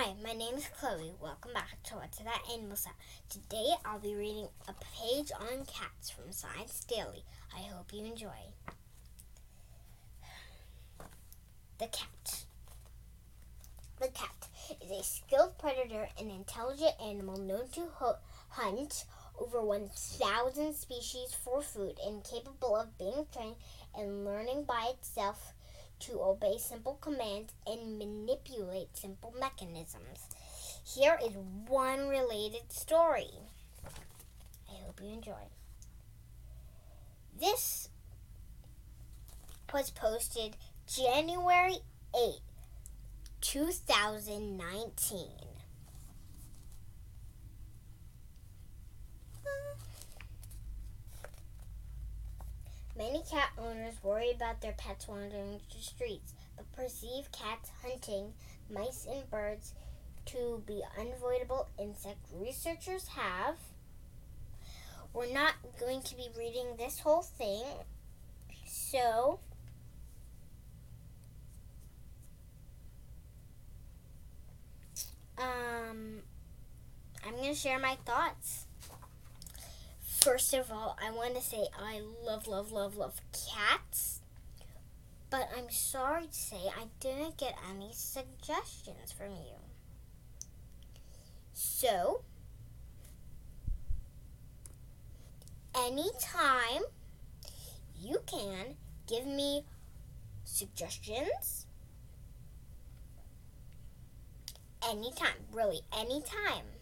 Hi, my name is Chloe. Welcome back to What's That Animal Sound. Today I'll be reading a page on cats from Science Daily. I hope you enjoy. The cat. The cat is a skilled predator and intelligent animal known to hunt over 1,000 species for food and capable of being trained and learning by itself to obey simple commands and manipulate simple mechanisms. Here is one related story. I hope you enjoy. This was posted January 8, 2019. Many cat owners worry about their pets wandering the streets, but perceive cats hunting mice and birds to be unavoidable insect researchers have. We're not going to be reading this whole thing, so um, I'm going to share my thoughts. First of all, I want to say I love, love, love, love cats. But I'm sorry to say I didn't get any suggestions from you. So, anytime you can give me suggestions. Anytime, really, anytime.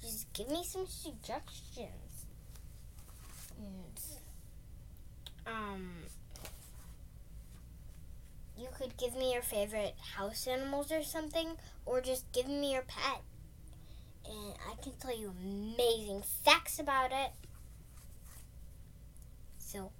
Just give me some suggestions. And, um, you could give me your favorite house animals or something, or just give me your pet. And I can tell you amazing facts about it. So,